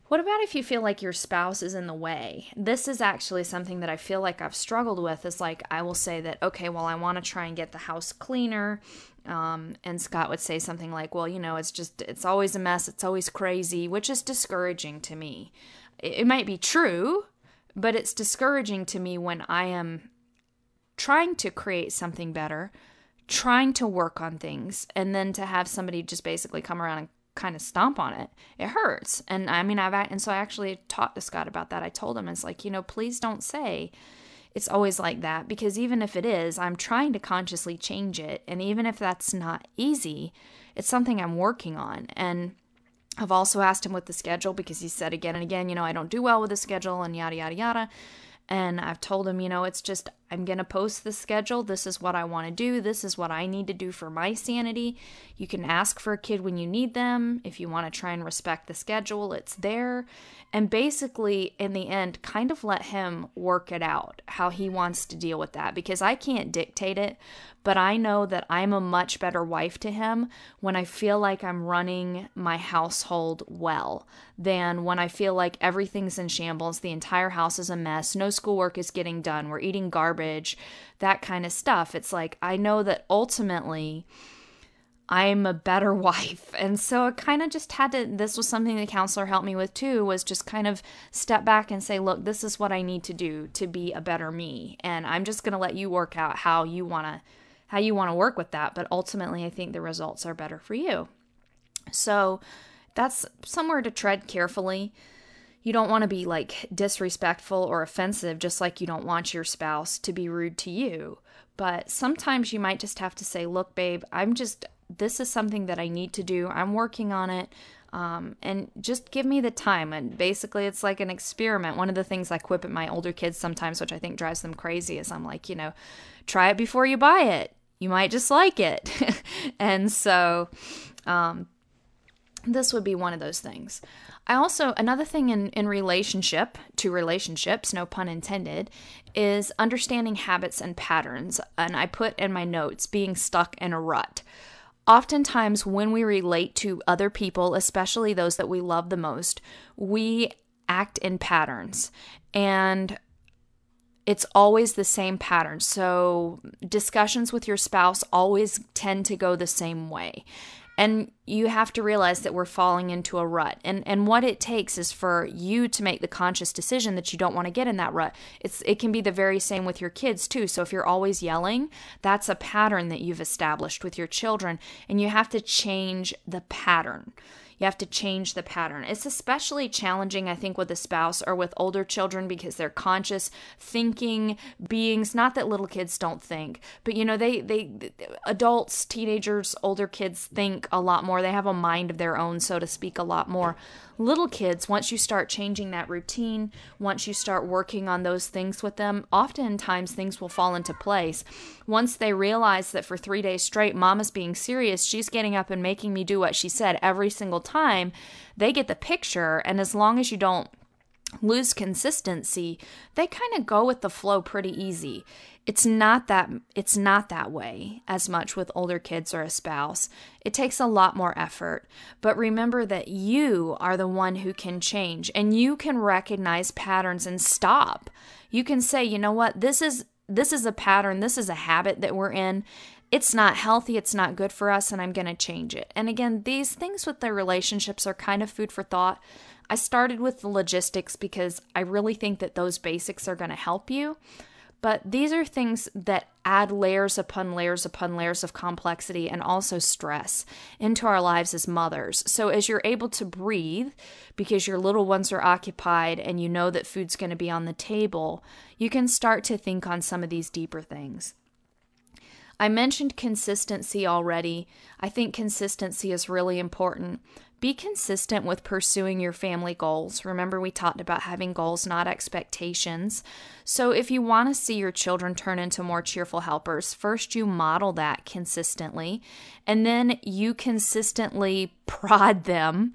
What about if you feel like your spouse is in the way? This is actually something that I feel like I've struggled with. Is like, I will say that, okay, well, I want to try and get the house cleaner. Um, and Scott would say something like, well, you know, it's just, it's always a mess. It's always crazy, which is discouraging to me. It, it might be true, but it's discouraging to me when I am trying to create something better, trying to work on things, and then to have somebody just basically come around and kind of stomp on it, it hurts. And I mean, I've, and so I actually talked to Scott about that. I told him, it's like, you know, please don't say it's always like that because even if it is, I'm trying to consciously change it. And even if that's not easy, it's something I'm working on. And I've also asked him with the schedule because he said again and again, you know, I don't do well with the schedule and yada, yada, yada. And I've told him, you know, it's just, I'm going to post the schedule. This is what I want to do. This is what I need to do for my sanity. You can ask for a kid when you need them. If you want to try and respect the schedule, it's there. And basically, in the end, kind of let him work it out, how he wants to deal with that, because I can't dictate it. But I know that I'm a much better wife to him when I feel like I'm running my household well than when I feel like everything's in shambles, the entire house is a mess, no schoolwork is getting done, we're eating garbage, that kind of stuff. It's like I know that ultimately I'm a better wife. And so I kind of just had to this was something the counselor helped me with too was just kind of step back and say, "Look, this is what I need to do to be a better me." And I'm just going to let you work out how you want to how you want to work with that, but ultimately I think the results are better for you. So that's somewhere to tread carefully. You don't want to be like disrespectful or offensive, just like you don't want your spouse to be rude to you. But sometimes you might just have to say, Look, babe, I'm just, this is something that I need to do. I'm working on it. Um, and just give me the time. And basically, it's like an experiment. One of the things I quip at my older kids sometimes, which I think drives them crazy, is I'm like, you know, try it before you buy it. You might just like it. and so, um, this would be one of those things. I also, another thing in, in relationship to relationships, no pun intended, is understanding habits and patterns. And I put in my notes being stuck in a rut. Oftentimes, when we relate to other people, especially those that we love the most, we act in patterns. And it's always the same pattern. So, discussions with your spouse always tend to go the same way. And you have to realize that we're falling into a rut. And and what it takes is for you to make the conscious decision that you don't want to get in that rut. It's it can be the very same with your kids too. So if you're always yelling, that's a pattern that you've established with your children and you have to change the pattern. You have to change the pattern. It's especially challenging, I think, with a spouse or with older children because they're conscious, thinking beings. Not that little kids don't think, but you know, they, they, adults, teenagers, older kids think a lot more. They have a mind of their own, so to speak, a lot more little kids, once you start changing that routine, once you start working on those things with them, oftentimes things will fall into place. Once they realize that for three days straight, mama's being serious, she's getting up and making me do what she said every single time, they get the picture. And as long as you don't lose consistency, they kind of go with the flow pretty easy. It's not that it's not that way as much with older kids or a spouse. It takes a lot more effort. But remember that you are the one who can change and you can recognize patterns and stop. You can say you know what? This is this is a pattern. This is a habit that we're in it's not healthy it's not good for us and i'm going to change it and again these things with the relationships are kind of food for thought i started with the logistics because i really think that those basics are going to help you but these are things that add layers upon layers upon layers of complexity and also stress into our lives as mothers. So, as you're able to breathe because your little ones are occupied and you know that food's going to be on the table, you can start to think on some of these deeper things. I mentioned consistency already. I think consistency is really important. Be consistent with pursuing your family goals. Remember, we talked about having goals, not expectations. So, if you want to see your children turn into more cheerful helpers, first you model that consistently, and then you consistently prod them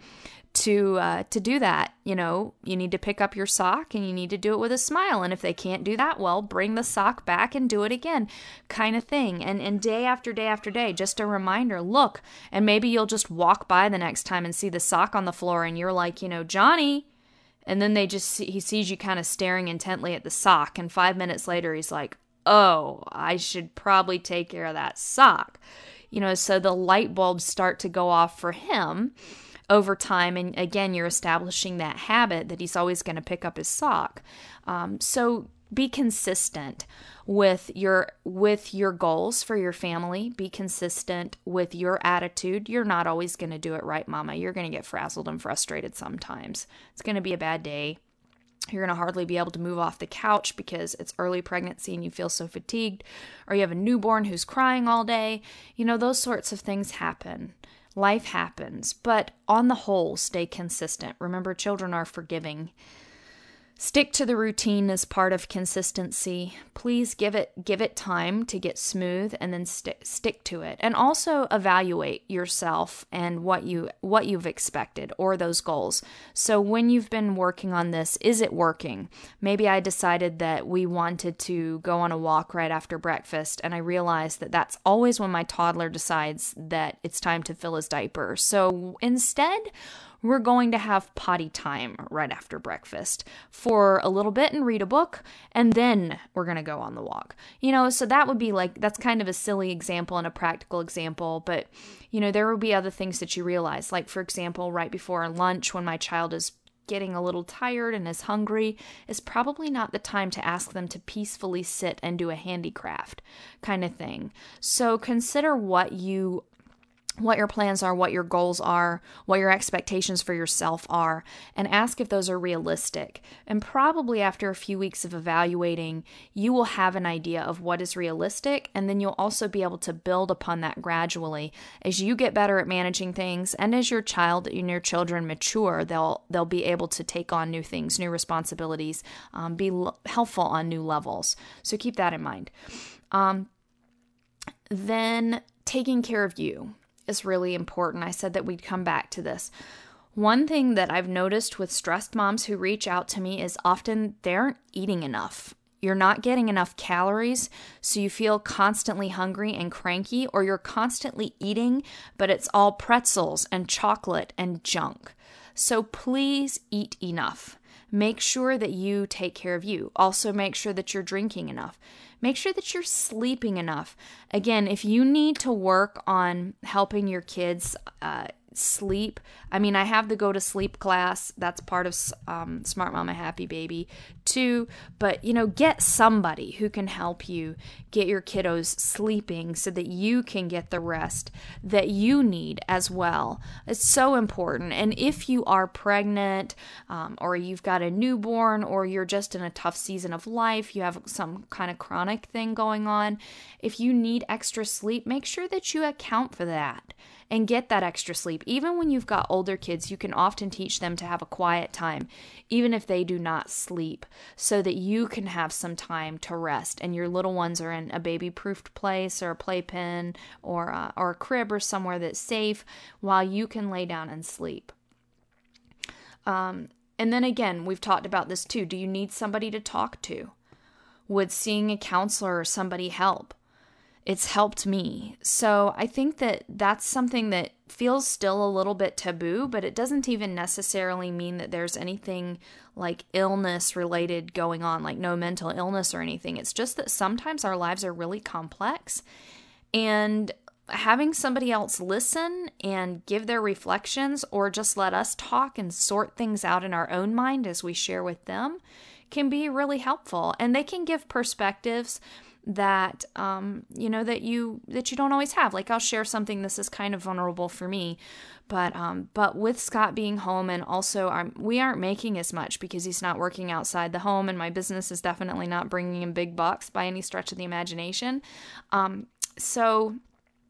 to uh, to do that. You know, you need to pick up your sock and you need to do it with a smile. And if they can't do that, well, bring the sock back and do it again, kind of thing. And and day after day after day, just a reminder. Look, and maybe you'll just walk by the next time and see the sock on the floor, and you're like, you know, Johnny. And then they just see, he sees you kind of staring intently at the sock, and five minutes later, he's like, oh, I should probably take care of that sock. You know, so the light bulbs start to go off for him over time. And again, you're establishing that habit that he's always going to pick up his sock. Um, so be consistent with your with your goals for your family. Be consistent with your attitude. You're not always going to do it right mama. You're going to get frazzled and frustrated sometimes. It's going to be a bad day. You're going to hardly be able to move off the couch because it's early pregnancy and you feel so fatigued or you have a newborn who's crying all day. You know those sorts of things happen Life happens, but on the whole, stay consistent. Remember, children are forgiving. Stick to the routine as part of consistency. Please give it give it time to get smooth and then stick stick to it. And also evaluate yourself and what you what you've expected or those goals. So when you've been working on this, is it working? Maybe I decided that we wanted to go on a walk right after breakfast and I realized that that's always when my toddler decides that it's time to fill his diaper. So instead, we're going to have potty time right after breakfast for a little bit and read a book, and then we're going to go on the walk. You know, so that would be like, that's kind of a silly example and a practical example, but, you know, there will be other things that you realize. Like, for example, right before lunch, when my child is getting a little tired and is hungry is probably not the time to ask them to peacefully sit and do a handicraft kind of thing. So consider what you what your plans are, what your goals are, what your expectations for yourself are, and ask if those are realistic. And probably after a few weeks of evaluating, you will have an idea of what is realistic, and then you'll also be able to build upon that gradually as you get better at managing things, and as your child and your children mature, they'll they'll be able to take on new things, new responsibilities, um, be l- helpful on new levels. So keep that in mind. Um, then taking care of you is really important. I said that we'd come back to this. One thing that I've noticed with stressed moms who reach out to me is often they aren't eating enough. you're not getting enough calories, so you feel constantly hungry and cranky, or you're constantly eating, but it's all pretzels and chocolate and junk. So please eat enough. Make sure that you take care of you. Also, make sure that you're drinking enough. Make sure that you're sleeping enough. Again, if you need to work on helping your kids uh, sleep. I mean, I have the go to sleep class. That's part of um, Smart Mama Happy Baby too. But, you know, get somebody who can help you get your kiddos sleeping so that you can get the rest that you need as well. It's so important. And if you are pregnant um, or you've got a newborn or you're just in a tough season of life, you have some kind of chronic thing going on, if you need extra sleep, make sure that you account for that and get that extra sleep. Even when you've got older kids, you can often teach them to have a quiet time, even if they do not sleep, so that you can have some time to rest and your little ones are in a baby proofed place or a playpen or, uh, or a crib or somewhere that's safe while you can lay down and sleep. Um, and then again, we've talked about this too. Do you need somebody to talk to? Would seeing a counselor or somebody help? it's helped me. So I think that that's something that feels still a little bit taboo, but it doesn't even necessarily mean that there's anything like illness related going on, like no mental illness or anything. It's just that sometimes our lives are really complex and having somebody else listen and give their reflections or just let us talk and sort things out in our own mind as we share with them can be really helpful and they can give perspectives that um, you know that you that you don't always have. Like I'll share something. This is kind of vulnerable for me, but um, but with Scott being home and also I'm, we aren't making as much because he's not working outside the home, and my business is definitely not bringing in big bucks by any stretch of the imagination. Um, so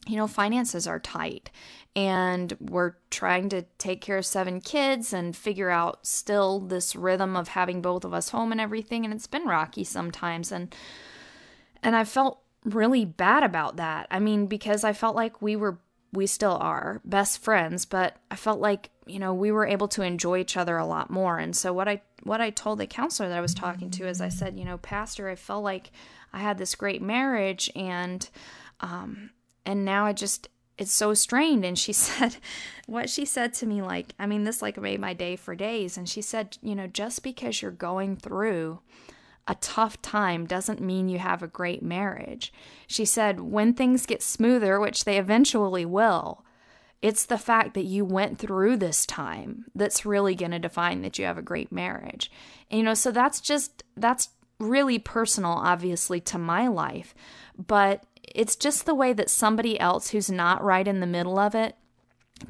you know finances are tight and we're trying to take care of seven kids and figure out still this rhythm of having both of us home and everything and it's been rocky sometimes and and I felt really bad about that. I mean, because I felt like we were, we still are best friends, but I felt like, you know, we were able to enjoy each other a lot more. And so what I, what I told the counselor that I was talking to is I said, you know, Pastor, I felt like I had this great marriage and, um, and now I just, it's so strained. And she said, what she said to me, like, I mean, this like made my day for days. And she said, you know, just because you're going through a tough time doesn't mean you have a great marriage. She said, when things get smoother, which they eventually will, it's the fact that you went through this time that's really going to define that you have a great marriage. And, you know, so that's just, that's really personal, obviously, to my life. But it's just the way that somebody else who's not right in the middle of it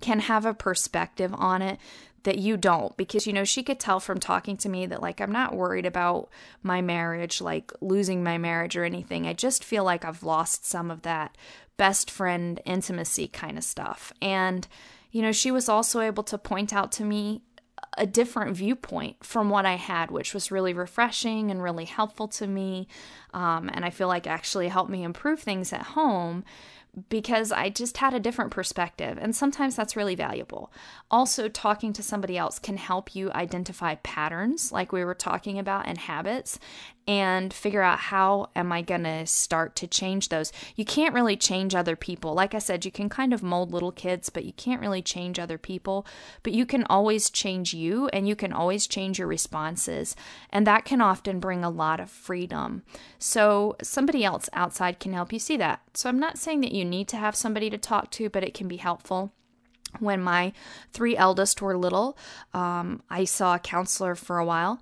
can have a perspective on it that you don't because you know she could tell from talking to me that like I'm not worried about my marriage like losing my marriage or anything I just feel like I've lost some of that best friend intimacy kind of stuff and you know she was also able to point out to me a different viewpoint from what I had, which was really refreshing and really helpful to me. Um, and I feel like actually helped me improve things at home because I just had a different perspective, and sometimes that's really valuable. Also, talking to somebody else can help you identify patterns, like we were talking about, and habits, and figure out how am I going to start to change those. You can't really change other people. Like I said, you can kind of mold little kids, but you can't really change other people. But you can always change you and you can always change your responses. And that can often bring a lot of freedom. So somebody else outside can help you see that. So I'm not saying that you need to have somebody to talk to, but it can be helpful when my three eldest were little, um, I saw a counselor for a while,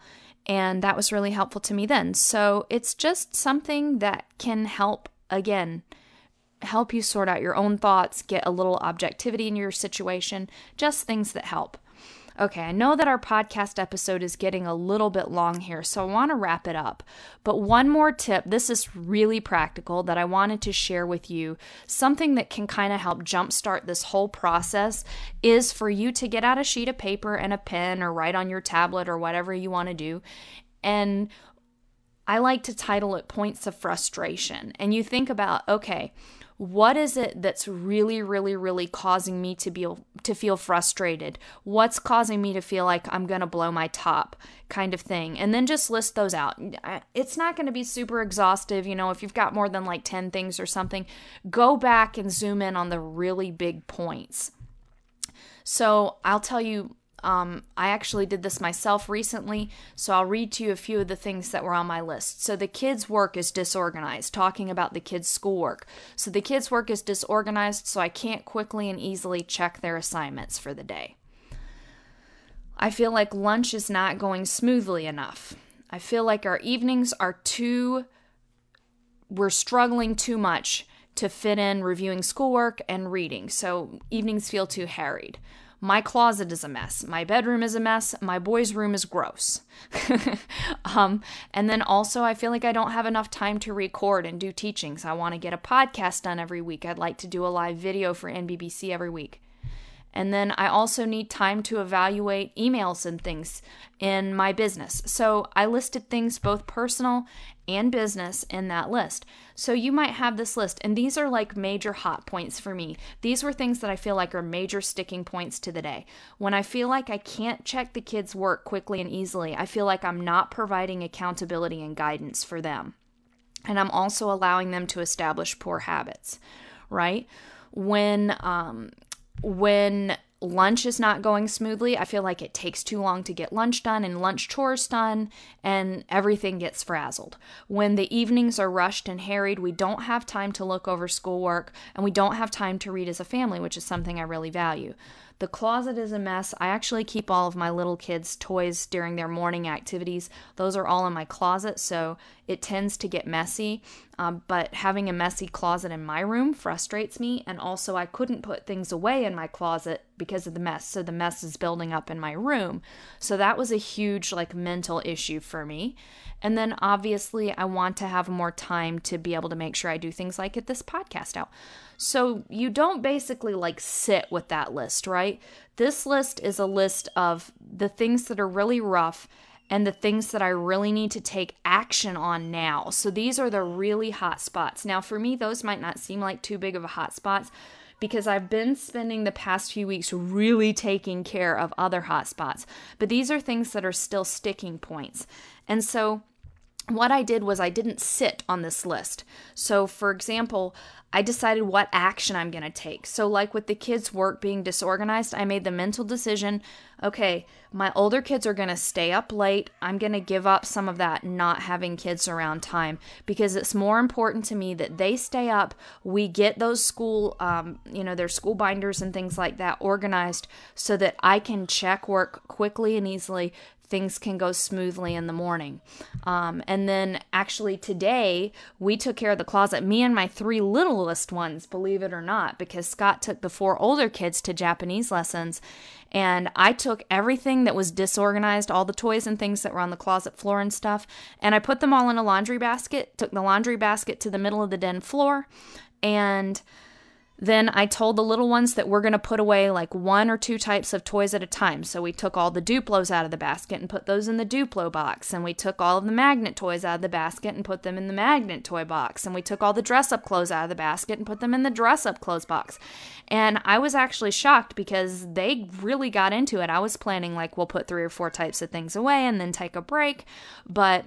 and that was really helpful to me then. So it's just something that can help, again, help you sort out your own thoughts, get a little objectivity in your situation, just things that help. Okay, I know that our podcast episode is getting a little bit long here, so I want to wrap it up. But one more tip this is really practical that I wanted to share with you. Something that can kind of help jumpstart this whole process is for you to get out a sheet of paper and a pen or write on your tablet or whatever you want to do. And I like to title it Points of Frustration. And you think about, okay, what is it that's really really really causing me to be to feel frustrated? What's causing me to feel like i'm going to blow my top kind of thing? And then just list those out. It's not going to be super exhaustive you know if you've got more than like 10 things or something go back and zoom in on the really big points. So i'll tell you um, I actually did this myself recently, so I'll read to you a few of the things that were on my list. So, the kids' work is disorganized, talking about the kids' schoolwork. So, the kids' work is disorganized, so I can't quickly and easily check their assignments for the day. I feel like lunch is not going smoothly enough. I feel like our evenings are too, we're struggling too much to fit in reviewing schoolwork and reading, so evenings feel too harried. My closet is a mess. My bedroom is a mess. My boys' room is gross. um, and then also, I feel like I don't have enough time to record and do teachings. I want to get a podcast done every week. I'd like to do a live video for NBBC every week. And then I also need time to evaluate emails and things in my business. So I listed things both personal and business in that list. So you might have this list, and these are like major hot points for me. These were things that I feel like are major sticking points to the day. When I feel like I can't check the kids' work quickly and easily, I feel like I'm not providing accountability and guidance for them. And I'm also allowing them to establish poor habits, right? When um, when lunch is not going smoothly, I feel like it takes too long to get lunch done and lunch chores done, and everything gets frazzled. When the evenings are rushed and harried, we don't have time to look over schoolwork and we don't have time to read as a family, which is something I really value. The closet is a mess. I actually keep all of my little kids' toys during their morning activities. Those are all in my closet, so it tends to get messy. Um, but having a messy closet in my room frustrates me, and also I couldn't put things away in my closet because of the mess. So the mess is building up in my room. So that was a huge, like, mental issue for me. And then obviously, I want to have more time to be able to make sure I do things like get this podcast out. So you don't basically like sit with that list, right? This list is a list of the things that are really rough and the things that I really need to take action on now. So these are the really hot spots. Now, for me, those might not seem like too big of a hot spots because I've been spending the past few weeks really taking care of other hot spots. But these are things that are still sticking points. And so what I did was I didn't sit on this list. So, for example, I decided what action I'm going to take. So, like with the kids' work being disorganized, I made the mental decision okay, my older kids are going to stay up late. I'm going to give up some of that not having kids around time because it's more important to me that they stay up. We get those school, um, you know, their school binders and things like that organized so that I can check work quickly and easily things can go smoothly in the morning. Um, and then actually today we took care of the closet, me and my three littlest ones, believe it or not, because Scott took the four older kids to Japanese lessons. And I took everything that was disorganized, all the toys and things that were on the closet floor and stuff, and I put them all in a laundry basket, took the laundry basket to the middle of the den floor, and then I told the little ones that we're going to put away like one or two types of toys at a time. So we took all the Duplos out of the basket and put those in the Duplo box. And we took all of the magnet toys out of the basket and put them in the magnet toy box. And we took all the dress up clothes out of the basket and put them in the dress up clothes box. And I was actually shocked because they really got into it. I was planning like we'll put three or four types of things away and then take a break. But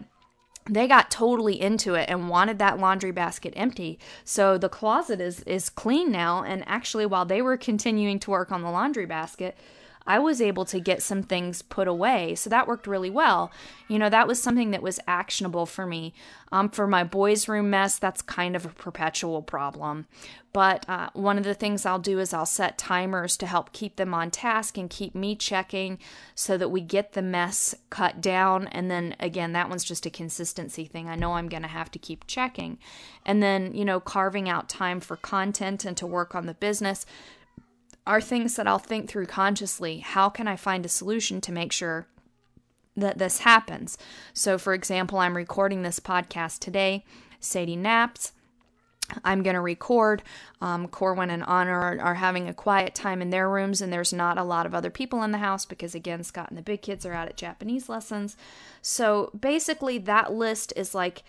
they got totally into it and wanted that laundry basket empty. So the closet is is clean now and actually while they were continuing to work on the laundry basket, I was able to get some things put away. So that worked really well. You know, that was something that was actionable for me. Um, for my boys' room mess, that's kind of a perpetual problem. But uh, one of the things I'll do is I'll set timers to help keep them on task and keep me checking so that we get the mess cut down. And then again, that one's just a consistency thing. I know I'm going to have to keep checking. And then, you know, carving out time for content and to work on the business are things that I'll think through consciously. How can I find a solution to make sure that this happens? So, for example, I'm recording this podcast today. Sadie naps. I'm going to record. Um, Corwin and Honor are, are, having a quiet time in their rooms, and there's not a lot of other people in the house because, again, Scott and the big kids are out at Japanese lessons. So basically, that list is like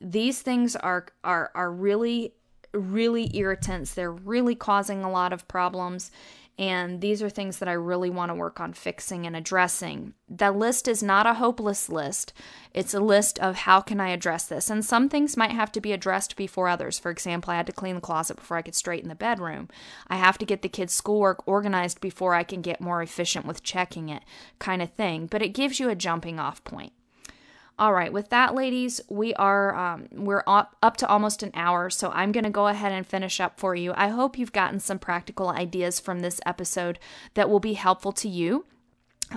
these things are are are really really irritants. They're really causing a lot of problems. And these are things that I really want to work on fixing and addressing. The list is not a hopeless list. It's a list of how can I address this. And some things might have to be addressed before others. For example, I had to clean the closet before I could straighten the bedroom. I have to get the kids' schoolwork organized before I can get more efficient with checking it, kind of thing. But it gives you a jumping off point. All right, with that, ladies, we are um, we're up, up to almost an hour, so I'm going to go ahead and finish up for you. I hope you've gotten some practical ideas from this episode that will be helpful to you.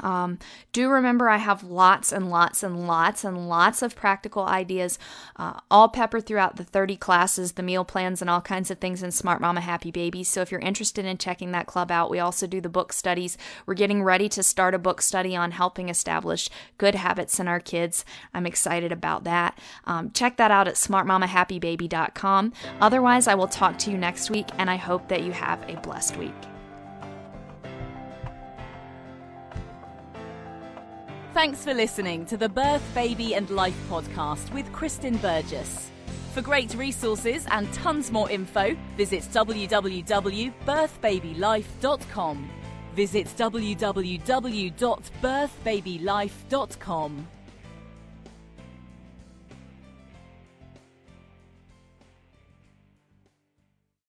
Um, do remember, I have lots and lots and lots and lots of practical ideas, uh, all peppered throughout the 30 classes, the meal plans, and all kinds of things in Smart Mama Happy Baby. So if you're interested in checking that club out, we also do the book studies. We're getting ready to start a book study on helping establish good habits in our kids. I'm excited about that. Um, check that out at smartmamahappybaby.com. Otherwise, I will talk to you next week, and I hope that you have a blessed week. Thanks for listening to the Birth, Baby and Life podcast with Kristen Burgess. For great resources and tons more info, visit www.birthbabylife.com. Visit www.birthbabylife.com.